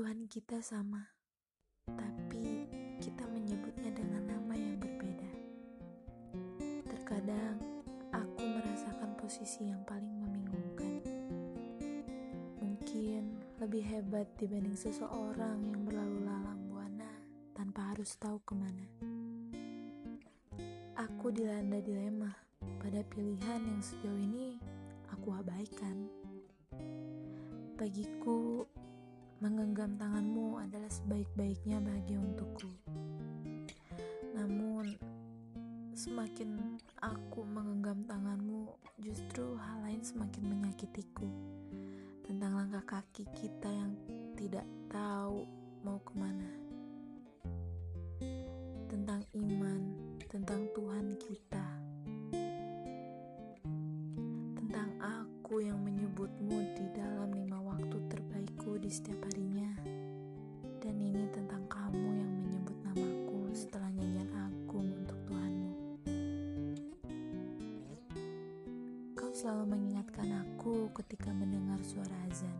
Tuhan kita sama, tapi kita menyebutnya dengan nama yang berbeda. Terkadang aku merasakan posisi yang paling membingungkan. Mungkin lebih hebat dibanding seseorang yang berlalu lalang buana tanpa harus tahu ke mana. Aku dilanda dilema pada pilihan yang sejauh ini aku abaikan. Bagiku, Menggenggam tanganmu adalah sebaik-baiknya bahagia untukku. Namun, semakin aku menggenggam tanganmu, justru hal lain semakin menyakitiku. Tentang langkah kaki kita yang tidak tahu mau ke mana. Tentang iman, tentang Tuhan kita. Tentang aku yang menyebutmu di dalam terbaikku di setiap harinya. Dan ini tentang kamu yang menyebut namaku setelah nyanyian agung untuk Tuhanmu. Kau selalu mengingatkan aku ketika mendengar suara azan.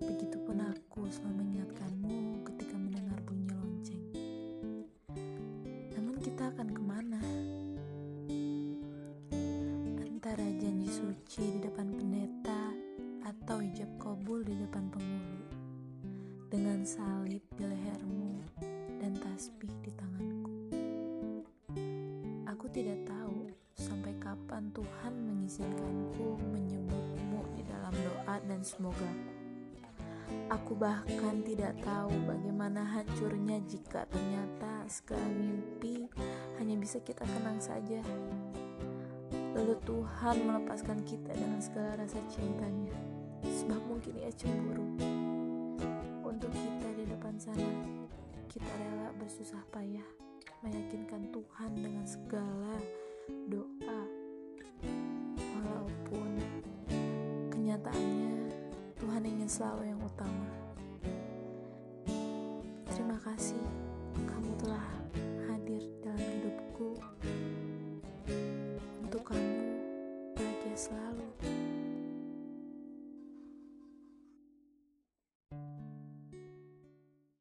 Begitupun aku selalu mengingatkanmu ketika mendengar bunyi lonceng. Namun kita akan ke mana? Antara janji suci di depan pendeta salib di lehermu dan tasbih di tanganku. Aku tidak tahu sampai kapan Tuhan mengizinkanku menyebutmu di dalam doa dan semoga Aku bahkan tidak tahu bagaimana hancurnya jika ternyata segala mimpi hanya bisa kita kenang saja. Lalu Tuhan melepaskan kita dengan segala rasa cintanya. Sebab mungkin ia cemburu. Untuk kita sana, kita rela bersusah payah meyakinkan Tuhan dengan segala doa. Walaupun kenyataannya Tuhan ingin selalu yang utama. Terima kasih kamu telah hadir dalam hidupku. Untuk kamu, bahagia selalu.